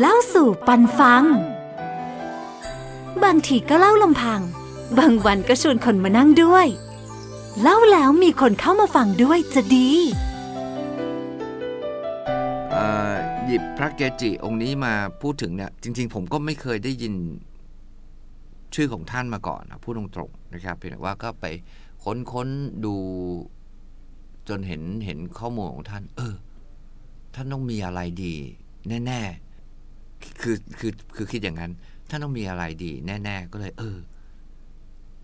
เล่าสู่ปันฟัง บางทีก็เล่าลำพัง บางวันก็ชวนคนมานั่งด้วย เล่าแล้วมีคนเข้ามาฟังด้วยจะดี เอ่อหยิบพระเกจิองค์นี้มาพูดถึงเนี่ยจริง ๆ ผมก็ไม่เคยได้ยินชื่อของท่านมาก่อนนะพูดตรงๆนะครับเพียงแต่ว่าก็ไปค้นค้นดูจนเห็นเห็นข้อมูลของท่าน เออ ท่านต้องมีอะไรดี แน่ ๆ คือคือคือคิดอย่างนั้นท่านต้องมีอะไรดี แน่ ๆ ก็เลย เออ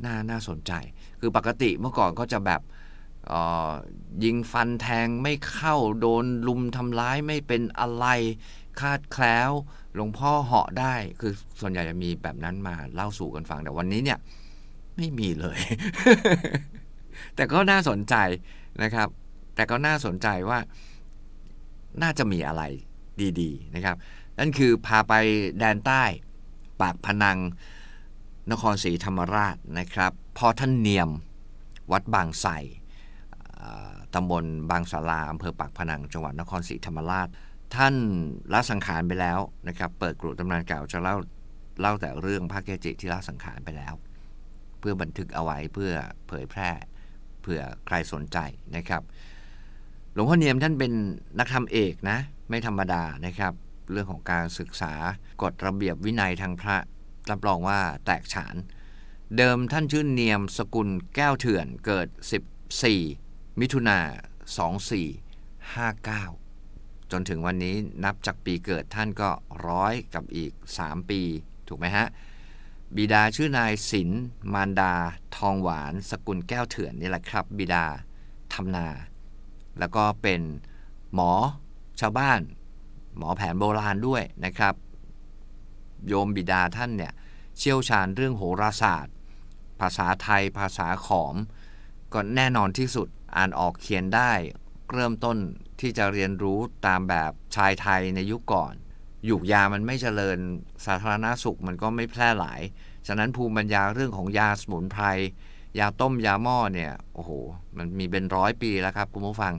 น่าน่าสนใจ คือปกติเมื่อก่อนก็จะแบบออยิงฟันแทงไม่เข้าโดนลุมทำร้ายไม่เป็นอะไร คาดแคล้ว หลวงพ่อเหาะได้ คือส่วนใหญ่จะมีแบบนั้นมาเล่าสู่กันฟัง แต่วันนี้เนี่ย ไม่มีเลย แต่ก็น่าสนใจนะครับ แต่ก็น่าสนใจว่าน่าจะมีอะไรดี ๆ นะครับ นั่นคือพาไปแดนใต้ ปากพนัง นครศรีธรรมราชนะครับพ่อท่านเนียมวัดบางไทรอ่ตำบลบางสาราอำเภอปากพนัง จังหวัดนครศรีธรรมราช ท่านละสังขารไปแล้วนะครับเปิดกรุตำนานเก่าจะเล่าเล่าแต่เรื่องพระเกจิที่ละสังขารไปแล้ว เพื่อบันทึกเอาไว้เพื่อเผยแพร่เผื่อใครสนใจนะครับ หลวงพ่อเนียมท่านเป็นนักธรรมเอกนะ ไม่ธรรมดานะครับ เรื่องของการศึกษากฎระเบียบวินัยทางพระรับรองว่าแตกฉาน เดิมท่านชื่อเนียมสกุลแก้วเถื่อนเกิด 14 มิถุนา2459 จนถึงวันนี้นับจากปีเกิดท่านก็ร้อยกับอีก 3 ปี ถูกไหมฮะ บิดาชื่อนายศิลมารดา ทองหวาน สกุลแก้วเถื่อนนี่แหละครับ บิดาทำนา แล้วก็เป็นหมอชาวบ้าน หมอแผนโบราณด้วยนะครับ โยมบิดาท่านเนี่ยเชี่ยวชาญเรื่องโหราศาสตร์ ภาษาไทยภาษาขอม ก็แน่นอนที่สุดอ่านออกเขียนได้ เริ่มต้นที่จะเรียนรู้ตามแบบชายไทยในยุคก่อนยุกยามันไม่เจริญสาธารณาสุขมันก็ไม่แพร่หลาย ฉะนั้นภูมิปัญญาเรื่องของยาสมุนไพรยาต้มยาหม้อเนี่ยโอ้โหมันมีเป็นร้อยปีแล้วครับคุณผู้ฟัง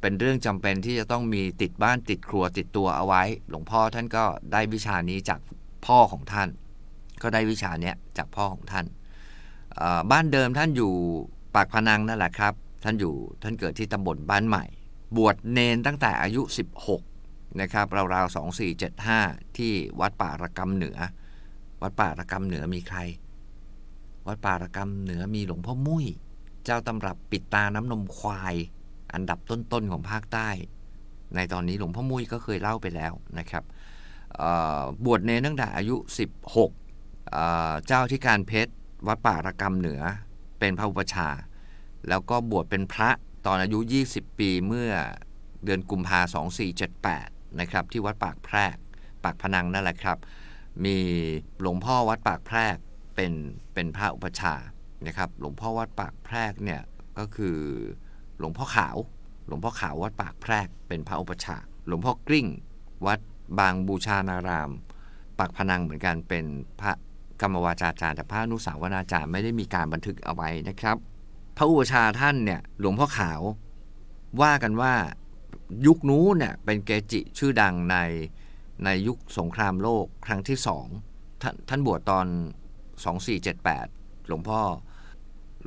เป็นเรื่องจำเป็นที่จะต้องมีติดบ้านติดครัวติดตัวเอาไว้ หลวงพ่อท่านก็ได้วิชานี้จากพ่อของท่าน ก็ได้วิชาเนี้ยจากพ่อของท่าน บ้านเดิมท่านอยู่ปากพนังนั่นแหละครับ ท่านอยู่ท่านเกิดที่ตำบลบ้านใหม่ บวชเนนตั้งแต่อายุ 16นะครับราวๆ2475 ที่วัดป่าระกำเหนือ วัดป่าระกำเหนือมีใคร วัดป่าระกำเหนือมีหลวงพ่อมุ้ย เจ้าตำรับปิดตาน้ำนมควาย อันดับต้นๆของภาคใต้ ในตอนนี้หลวงพ่อมุ้ยก็เคยเล่าไปแล้วนะครับบวชเนนตั้งแต่อายุ 16เอ่อเจ้าที่การเพชร วัดป่าระกำเหนือเป็นพระอุปชา แล้วก็บวชเป็นพระตอนอายุ 20 ปีเมื่อเดือนกุมภา2478 นะครับ ที่วัดปากแพรก ปากพนังนั่นแหละครับ มีหลวงพ่อวัดปากแพรกเป็นเป็นพระอุปชานะครับ หลวงพ่อวัดปากแพรกเนี่ยก็คือ หลวงพ่อขาว หลวงพ่อขาววัดปากแพรกเป็นพระอุปชาหลวงพ่อกลิ้งวัดบางบูชานาราม ปากพนังเหมือนกันเป็นพระกรรมวาจาจารย์แต่พระนุสาวนาจารย์ไม่ได้มีการบันทึกเอาไว้นะครับ พระอุปชาท่านเนี่ยหลวงพ่อขาวว่ากันว่ายุคนู้นเนี่ยเป็นเกจิชื่อดังในในยุคสงครามโลกครั้งที่สองท่านท่านบวชตอน 2478 หลวงพ่อ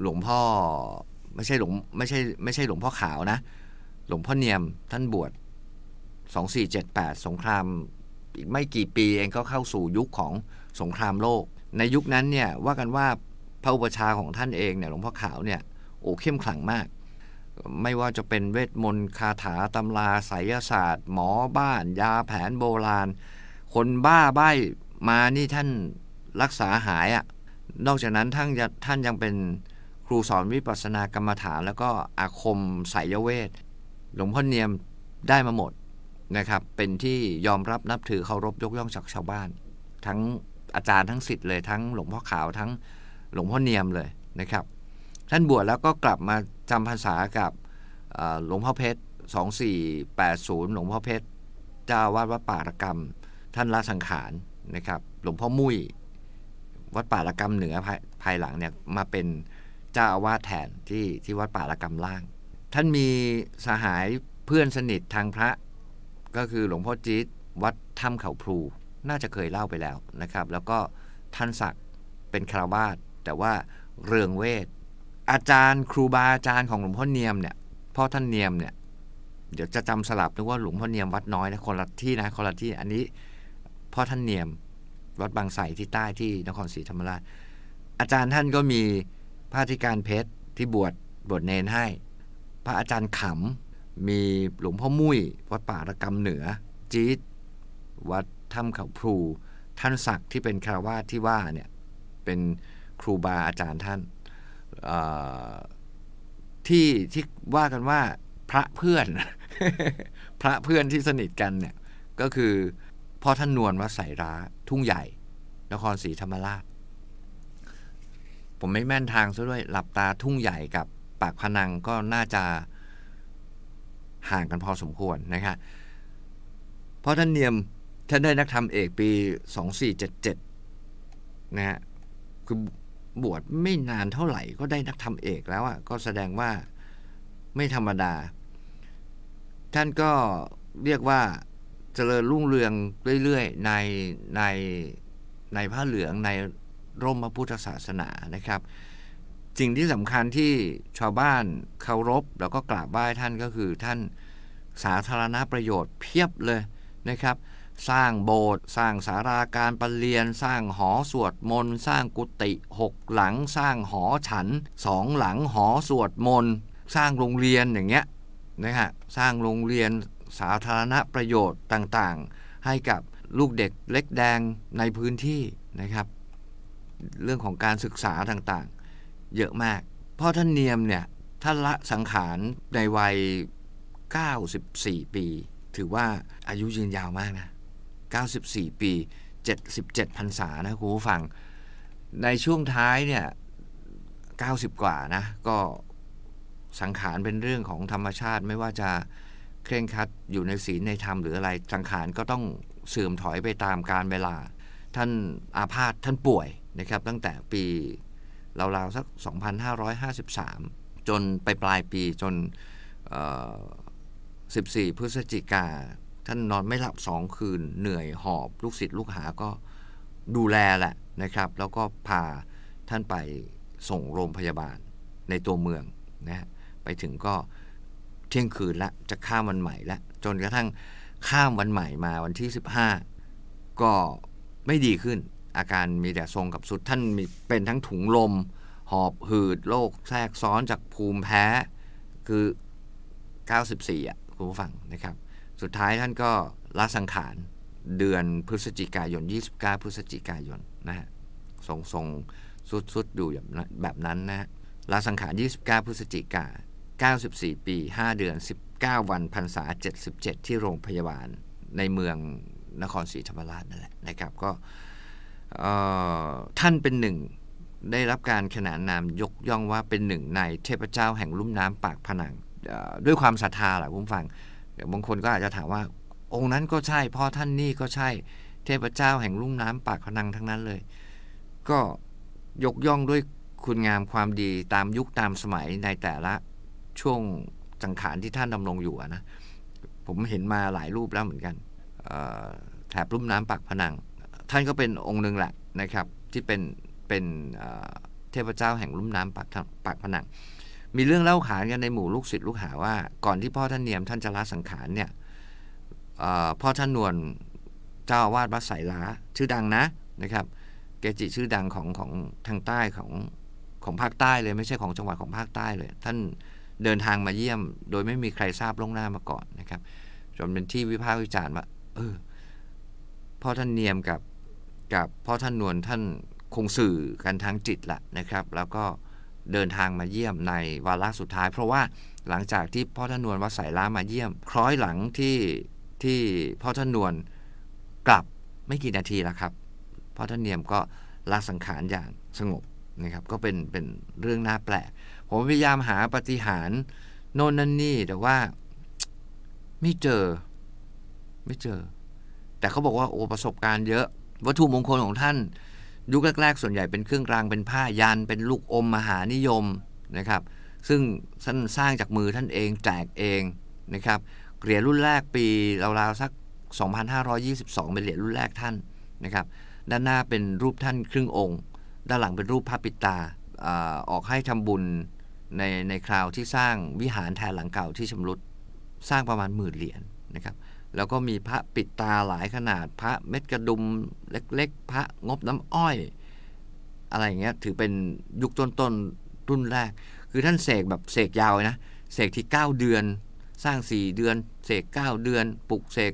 หลวงพ่อ ไม่ใช่หลวงไม่ใช่ไม่ใช่หลวงพ่อขาวนะ หลวงพ่อเนียมท่านบวช2478สงครามอีกไม่กี่ปีเองก็เข้าสู่ยุคของสงครามโลก ในยุคนั้นเนี่ยว่ากันว่าพระอุปชาของท่านเองเนี่ยหลวงพ่อขาวเนี่ยโอ้เข้มขลังมาก ไม่ว่าจะเป็นเวทมนต์คาถาตำราไสยศาสตร์ หมอบ้าน ยาแผนโบราณ คนบ้าใบ้มานี่ท่านรักษาหายอะ่ะนอกจากนั้นท่านยังท่านยังเป็น ครูสอนวิปัสสนากรรมฐาน แล้วก็อาคมไสยเวท หลวงพ่อเนียมได้มาหมดนะครับ เป็นที่ยอมรับนับถือเคารพยกย่องจากชาวบ้าน ทั้งอาจารย์ทั้งสิทธิ์เลยทั้งหลวงพ่อขาวทั้งหลวงพ่อเนียมเลยนะครับ ท่านบวชแล้วก็กลับมาจำพรรษากับหลวงพ่อเพชร 2480 หลวงพ่อเพชรเจ้าวาดวัดป่าระกรรม ท่านละสังขารนะครับ หลวงพ่อมุ้ยวัดป่าระกรรมเหนือภาภายหลังเนี่ยมาเป็น เจ้าอาวาสแทนที่ที่วัดป่าระกรรมล่าง ท่านมีสหายเพื่อนสนิททางพระ ก็คือหลวงพ่อจี๊ดวัดถ้ำเขาพลูน่าจะเคยเล่าไปแล้วนะครับ แล้วก็ท่านศักดิ์เป็นคารวาสแต่ว่าเรืองเวท อาจารย์ครูบาอาจารย์ของหลวงพ่อเนียมเนี่ยพ่อท่านเนียมเนี่ยเดี๋ยวจะจำสลับนึกว่าหลวงพ่อเนียมวัดน้อยนะคนละที่นะคนละที่อันนี้พ่อท่านเนียมวัดบางไทรที่ใต้ที่นครศรีธรรมราช อาจารย์ท่านก็มี พระธิการเพชรที่บวชบวชเนนให้ พระอาจารย์ขำ มีหลวงพ่อมุ้ยวัดป่าระกำเหนือ จี๊ดวัดถ้ำเขาพลูท่านศักดิ์ที่เป็นคารวาสที่ว่าเนี่ยเป็นครูบาอาจารย์ท่านที่ที่ว่ากันว่าพระเพื่อน พระเพื่อนที่สนิทกันเนี่ยก็คือพ่อท่านนวลวัดใส่ร้าทุ่งใหญ่ นครศรีธรรมราช ผมไม่แม่นทางซะด้วยหลับตาทุ่งใหญ่กับปากพนังก็น่าจะห่างกันพอสมควรนะครับเพราะท่านเนียมท่านได้นักธรรมเอกปี 2477 นะฮะคือบวชไม่นานเท่าไหร่ก็ได้นักธรรมเอกแล้วอะก็แสดงว่าไม่ธรรมดา ท่านก็เรียกว่าเจริญรุ่งเรืองเรื่อยๆ ในในในผ้าเหลืองใน ร่มพระพุทธศาสนานะครับ สิ่งที่สำคัญที่ชาวบ้านเคารพแล้วก็กราบไหว้ท่านก็คือท่านสาธารณประโยชน์เพียบเลยนะครับ สร้างโบสถ์สร้างสาราการประเรียน สร้างหอสวดมนต์สร้างกุฏิหกหลัง สร้างหอฉันสองหลังหอสวดมนต์สร้างโรงเรียนอย่างเงี้ยนะฮะสร้างโรงเรียนสาธารณประโยชน์ต่างๆ ให้กับลูกเด็กเล็กแดงในพื้นที่นะครับ เรื่องของการศึกษาต่างๆ เยอะมาก พ่อท่านเนียมเนี่ยท่านละสังขารในวัย 94 ปี ถือว่าอายุยืนยาวมากนะ 94 ปี 77พรรษานะคุณผู้ฟัง ในช่วงท้ายเนี่ย 90 กว่านะ ก็สังขารเป็นเรื่องของธรรมชาติไม่ว่าจะเคร่งครัดอยู่ในศีลในธรรมหรืออะไรสังขารก็ต้องเสื่อมถอยไปตามการเวลา ท่านอาพาธท่านป่วย นะครับตั้งแต่ปีราวๆสัก 2553 จนไปปลายปีจน 14 พฤศจิกา ท่านนอนไม่หลับสองคืน เหนื่อยหอบ ลูกศิษย์ลูกหาก็ดูแลแหละนะครับ แล้วก็พาท่านไปส่งโรงพยาบาลในตัวเมืองนะไปถึงก็เที่ยงคืนละจะข้ามวันใหม่ละจนกระทั่งข้ามวันใหม่มาวันที่ 15 ก็ไม่ดีขึ้น อาการมีแต่ทรงกับสุดท่านมีเป็นทั้งถุงลม หอบหืดโรคแทรกซ้อนจากภูมิแพ้คือ 94 อะ คุณผู้ฟังนะครับ สุดท้ายท่านก็ละสังขารเดือนพฤศจิกายน 29 พฤศจิกายนนะฮะทรงทรงสุดๆอยู่แบบนั้นนะฮะลาสังขาร 29 พฤศจิกา 94 ปี 5 เดือน 19 วันพรรษา 77 ที่โรงพยาบาลในเมืองนครศรีธรรมราชนั่นแหละนะครับ ก็ ท่านเป็นหนึ่งได้รับการขนานนามยกย่องว่าเป็นหนึ่งในเทพเจ้าแห่งลุ่มน้ำปากผนังด้วยความศรัทธาแหละคุณฟังเดี๋ยวบางคนก็อาจจะถามว่า องค์นั้นก็ใช่พ่อท่านนี่ก็ใช่เทพเจ้าแห่งลุ่มน้ำปากผนังทั้งนั้นเลย ก็ยกย่องด้วยคุณงามความดีตามยุคตามสมัยในแต่ละช่วงจังขานที่ท่านดำรงอยู่นะผมเห็นมาหลายรูปแล้วเหมือนกันแถบลุ่มน้ำปากพนัง ท่านก็เป็นองค์หนึ่งแหละนะครับ ที่เป็นเป็นเทพเจ้าแห่งลุ่มน้ำปากปากพนัง มีเรื่องเล่าขานกันในหมู่ลูกศิษย์ลูกหาว่า ก่อนที่พ่อท่านเนียมท่านจะละสังขารเนี่ยพ่อท่านนวลเจ้าวาสวัดสายล้าชื่อดังนะนะครับ เกจิชื่อดังของของทางใต้ของของภาคใต้เลยไม่ใช่ของจังหวัดของภาคใต้เลย ท่านเดินทางมาเยี่ยม โดยไม่มีใครทราบล่วงหน้ามาก่อนนะครับจนเป็นที่วิพากษ์วิจารณ์ว่าเออพ่อท่านเนียมกับ กับพ่อท่านนวลท่านคงสื่อกันทางจิตละนะครับ แล้วก็เดินทางมาเยี่ยมในวาระสุดท้าย เพราะว่าหลังจากที่พ่อท่านนวลวัดสายล้ามาเยี่ยม คล้อยหลังที่ที่พ่อท่านนวลกลับไม่กี่นาทีแล้วครับพ่อท่านเนียมก็ลาสังขารอย่างสงบนะครับก็เป็นเป็นเรื่องน่าแปลก ผมพยายามหาปฏิหารโน่นนั่นนี่แต่ว่าไม่เจอ ไม่เจอ แต่เขาบอกว่าโอ้ประสบการณ์เยอะ วัตถุมงคลของท่าน ยุคแรกๆ ส่วนใหญ่เป็นเครื่องรางเป็นผ้ายัน เป็นลูกอมมหานิยมนะครับ ซึ่งท่านสร้างจากมือท่านเองแจกเองนะครับเหรียญรุ่นแรกปีราวๆสัก 2522 เป็นเหรียญรุ่นแรกท่านนะครับด้านหน้าเป็นรูปท่านครึ่งองค์ ด้านหลังเป็นรูปพระปิตาอออกให้ทำบุญในในคราวที่สร้างวิหารแทนหลังเก่าที่ชำรุดสร้างประมาณหมื่นเหรียญนะครับ แล้วก็มีพระปิดตาหลายขนาดพระเม็ดกระดุมเล็ก ๆ พระงบน้ำอ้อย อะไรอย่างเงี้ยถือเป็นยุคต้นๆรุ่นแรก คือท่านเสกแบบเสกยาวนะเสกที่ 9 เดือน สร้าง 4 เดือน เสก 9 เดือน ปลุกเสก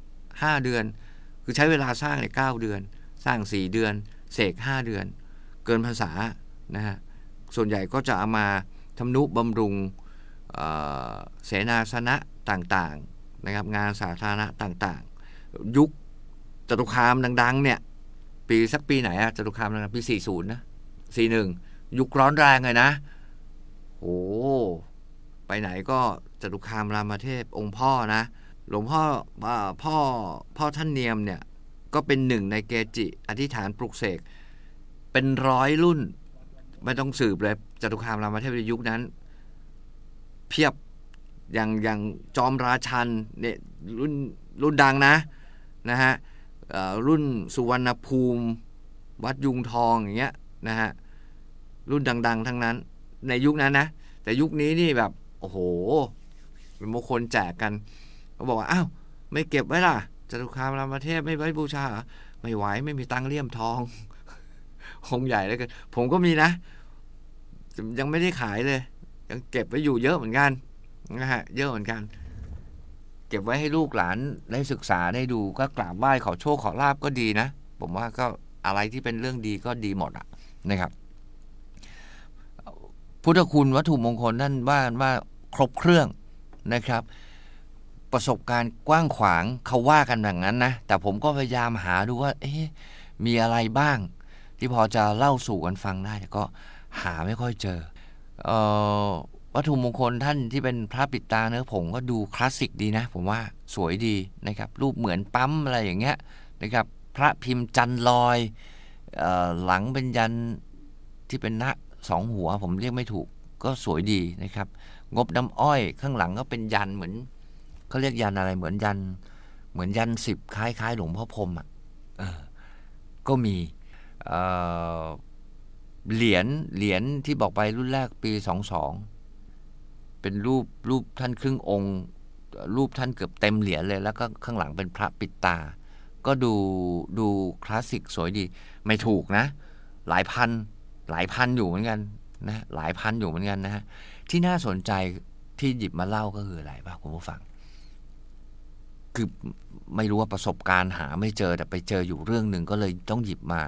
5 เดือน คือใช้เวลาสร้างเนี่ยเเดือน สร้าง 4 เดือน เสก 5 เดือน เกินภาษานะฮะส่วนใหญ่ก็จะเอามาทำนุบำรุงเเสนาสนะต่างๆ นะครับงานสาธารณะต่างๆ ยุคจตุคามดัง ๆ เนี่ย ปีสักปีไหนอะจตุคามดังๆปี 40 นะ 41 ยุคร้อนแรงเลยนะโอ้ไปไหนก็จตุคามรามเทพองค์พ่อนะ หลวงพ่อพ่อพ่อท่านเนียมเนี่ย ก็เป็นหนึ่งในเกจิ อธิษฐานปลุกเสกเป็นร้อยรุ่น ไม่ต้องสืบเลยจตุคามรามเทพในยุคนั้น เพียบ อย่างอย่างจอมราชันเนี่ยรุ่นรุ่นดังนะนะฮะรุ่นสุวรรณภูมิ วัดยุงทองอย่างเงี้ยนะฮะรุ่นดัง ๆ ทั้งนั้น ในยุคนั้นนะ แต่ยุคนี้นี่แบบโอ้โหเป็นมงคลแจกกันเขาบอกว่าอ้าวไม่เก็บไว้ล่ะจตุคามรามเทพไม่ไว้บูชาไม่ไหวไม่มีตังเลี่ยมทองคงใหญ่แล้วกันผมก็มีนะ ยังไม่ได้ขายเลย ยังเก็บไว้อยู่เยอะเหมือนกัน นะฮะเยอะเหมือนกัน เก็บไว้ให้ลูกหลานได้ศึกษาได้ดูก็กราบไหว้ขอโชคขอลาบก็ดีนะ ผมว่าก็อะไรที่เป็นเรื่องดีก็ดีหมดอะนะครับ พุทธคุณวัตถุมงคลนั่นว่าว่าครบเครื่องนะครับ ประสบการณ์กว้างขวางเขาว่ากันแบบนั้นนะ แต่ผมก็พยายามหาดูว่า เอ๊ะมีอะไรบ้าง ที่พอจะเล่าสู่กันฟังได้แต่ก็หาไม่ค่อยเจอเออ วัตถุมงคลท่านที่เป็นพระปิดตาเนื้อผงก็ดูคลาสสิกดีนะ ผมว่าสวยดีนะครับ รูปเหมือนปั๊มอะไรอย่างเงี้ยนะครับพระพิมพ์จันลอยออหลังเป็นยันที่เป็นณสองหัวผมเรียกไม่ถูกก็สวยดีนะครับ งบน้ำอ้อยข้างหลังก็เป็นยันเหมือนเขาเรียกยันอะไรเหมือนยัน เหมือนยันสิบคล้ายๆ หลวงพ่อพรมอะก็มีเหรียญเหรียญที่บอกไปรุ่นแรกปีสองสอง เป็นรูปรูปท่านครึ่งองค์ รูปท่านเกือบเต็มเหรียญเลย แล้วก็ข้างหลังเป็นพระปิดตา ก็ดูดูคลาสสิกสวยดี ไม่ถูกนะ หลายพันหลายพันอยู่เหมือนกันนะหลายพันอยู่เหมือนกันนะฮะที่น่าสนใจที่หยิบมาเล่าก็คืออะไรบ้างคุณผู้ฟัง คือไม่รู้ว่าประสบการณ์หาไม่เจอแต่ไปเจออยู่เรื่องหนึ่งก็เลยต้องหยิบมา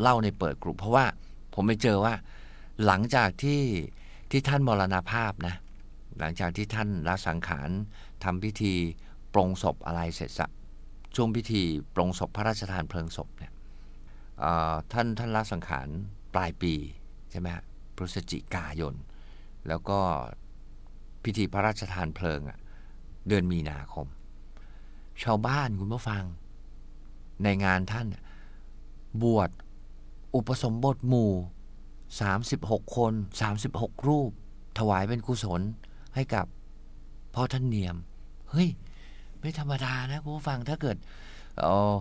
เล่าในเปิดกลุ่มเพราะว่าผมไปเจอว่า หลังจากที่ ที่ท่านมรณภาพนะ หลังจากที่ท่านละสังขารทำพิธีปรงศพอะไรเสร็จสัช่วงพิธีปรงศพพระราชทานเพลิงศพเนี่ยท่านท่านละสังขารปลายปีใช่ไหมพฤศจิกายน แล้วก็พิธีพระราชทานเพลิงอะเดือนมีนาคม ชาวบ้านคุณผู้ฟัง ในงานท่าน บวชอุปสมบทหมู่ 36 คน 36 รูป ถวายเป็นกุศลให้กับพ่อท่านเนียม เฮ้ย ไม่ธรรมดานะคุณผู้ฟังถ้าเกิดออ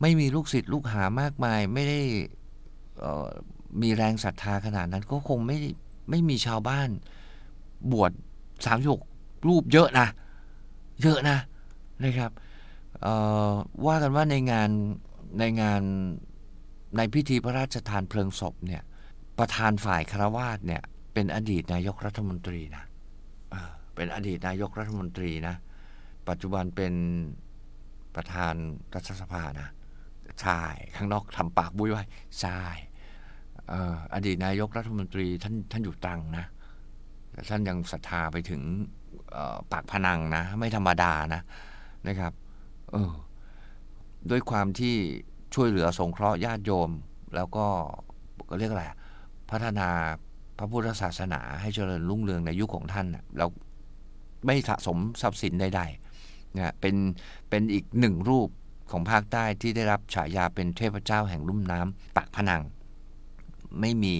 ไม่มีลูกศิษย์ลูกหามากมาย ไม่ได้มีแรงศรัทธาขนาดนั้น ก็คงไม่ไม่มีชาวบ้านบวชสามหกรูปเยอะนะ เยอะนะนะครับว่ากันว่าในงานในงานในพิธีพระราชทานเพลิงศพเนี่ย ประธานฝ่ายคารวาสเนี่ย เป็นอดีตนายกรัฐมนตรีนะเป็นอดีตนายกรัฐมนตรีนะ ปัจจุบันเป็นประธานรัฐสภานะใช่ข้างนอกทำปากบุ้ยไว้ใช่อดีตนายกรัฐมนตรีท่านท่านอยู่ตรังนะแต่ท่านยังศรัทธาไปถึงปากพนังนะ ไม่ธรรมดานะนะครับ เออ ด้วยความที่ช่วยเหลือสงเคราะห์ญาติโยม แล้วก็ก็เรียกอะไร พัฒนาพระพุทธศาสนาให้เจริญรุ่งเรืองในยุคของท่านเราไม่สะสมทรัพย์สินใดๆนะเป็นเป็นอีกหนึ่งรูปของภาคใต้ที่ได้รับฉายาเป็นเทพเจ้าแห่งลุ่มน้ำปากพนัง ไม่มี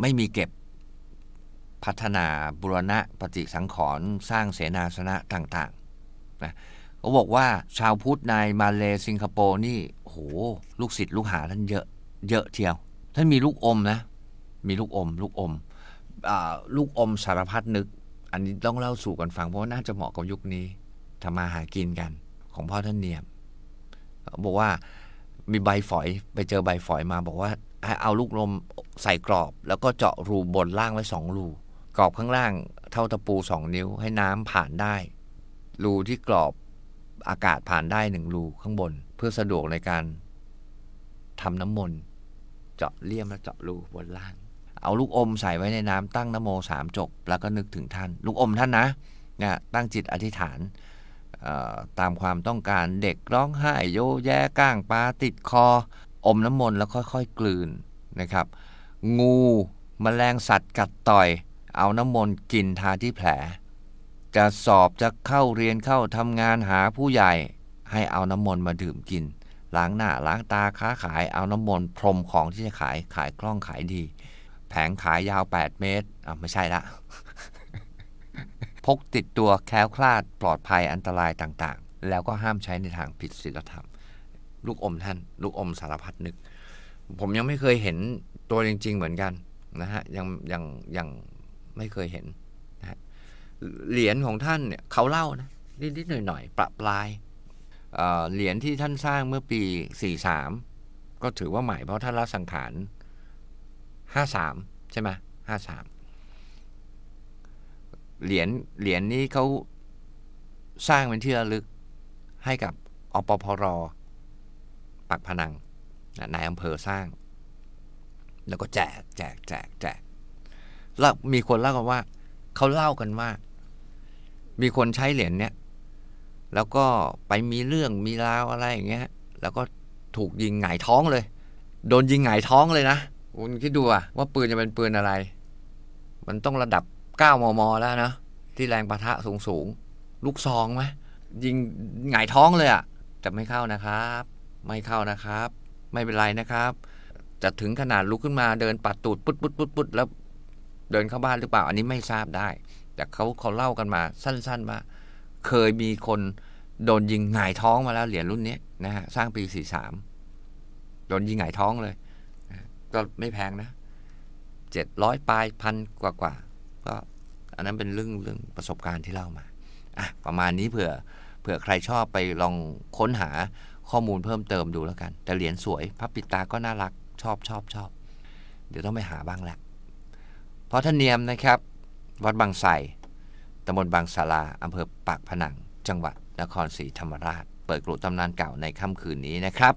ไม่มีเก็บพัฒนาบุรณะปฏิสังขรณ์สร้างเสนาสนะต่างๆนะเขาบอกว่าชาวพุทธในมาเลสิงคโปร์นี่โอ้โหลูกศิษย์ลูกหาท่านเยอะเยอะเทียว ท่านมีลูกอมนะ มีลูกอม ลูกอมอลูกอมสารพัดนึก อันนี้ต้องเล่าสู่กันฟังเพราะว่าน่าจะเหมาะกับยุคนี้ทำมาหากินกัน ของพ่อท่านเนียมบอกว่ามีใบฝอยไปเจอใบฝอยมาบอกว่าให้เอาลูกลมใส่กรอบ แล้วก็เจาะรูบนล่างไว้สองรูกรอบข้างล่างเท่าตะปูสองนิ้วให้น้ำผ่านได้ รูที่กรอบอากาศผ่านได้หนึ่งรูข้างบน เพื่อสะดวกในการทำน้ำมนต์ เจาะเลี่ยมแล้วเจาะรูบนล่าง เอาลูกอมใส่ไว้ในน้ำตั้งนโมสามจบ แล้วก็นึกถึงท่าน ลูกอมท่านนะนะตั้งจิตอธิษฐานตามความต้องการเด็กร้องไห้โยแย่ก้างปลาติดคอ อมน้ำมนต์แล้วค่อยๆกลืนนะครับ งูมแมลงสัตว์กัดต่อย เอาน้ำมนต์กินทาที่แผล จะสอบจะเข้าเรียนเข้าทำงานหาผู้ใหญ่ให้เอาน้ำมนต์มาดื่มกิน ล้างหน้าล้างตาค้าขายเอาน้ำมนต์พรมของที่จะขายขายคล่องขายดี แผงขายยาว 8 เมตรอะไม่ใช่ละ พกติดตัวแคล้วคลาดปลอดภัยอันตรายต่างๆ แล้วก็ห้ามใช้ในทางผิดศีลธรรม ลูกอมท่าน ลูกอมสารพัดนึก ผมยังไม่เคยเห็นตัวจริง ๆ เหมือนกันนะฮะยังยังยังไม่เคยเห็นนะฮะเหรียญของท่านเนี่ยเขาเล่านะนิดๆหน่อยๆประปลาย เหรียญที่ท่านสร้างเมื่อปี 43 ก็ถือว่าใหม่เพราะท่านละสังขาร 53 ใช่ไหม53 เหรียญเหรียญนี้เขาสร้างเป็นที่ระลึกให้กับอปพรปักพนังนายอำเภอสร้าง แล้วก็แจกแจกแจกแจกแล้วมีคนเล่ากันว่า เขาเล่ากันว่า มีคนใช้เหรียญเนี้ย แล้วก็ไปมีเรื่องมีราวอะไรอย่างเงี้ย แล้วก็ถูกยิงหงายท้องเลย โดนยิงหงายท้องเลยนะคุณคิดดูว่าปืนจะเป็นปืนอะไร มันต้องระดับ 9 มม แล้วนะที่แรงประทะสูงสูงลูกซองไหมยิงหงายท้องเลยอะแต่ไม่เข้านะครับ ไม่เข้านะครับ ไม่เป็นไรนะครับ จะถึงขนาดลุกขึ้นมาเดินปัดตูดปุ๊ดปุ๊ดปุ๊ดปุ๊ดแล้วเดินเข้าบ้านหรือเปล่า อันนี้ไม่ทราบได้ แต่เขาเขาเล่ากันมาสั้นๆว่า เคยมีคนโดนยิงหงายท้องมาแล้วเหรียญรุ่นนี้นะฮะสร้างปีสี่สามโดนยิงหงายท้องเลย ก็ไม่แพงนะเจ็ดร้อยปลายพันกว่ากว่าก็อันนั้นเป็นเรื่องเรื่องประสบการณ์ที่เล่ามาอะประมาณนี้เผื่อเผื่อใครชอบไปลองค้นหาข้อมูลเพิ่มเติมดูแล้วกัน แต่เหรียญสวยพับปิดตาก็น่ารักชอบชอบชอบ เดี๋ยวต้องไปหาบ้างแหละเพราะท่านเนียมนะครับ วัดบางไทร ตำบลบางสาราอำเภอปากพนัง จังหวัดนครศรีธรรมราช เปิดกลุ่มตำนานเก่าในค่ำคืนนี้นะครับ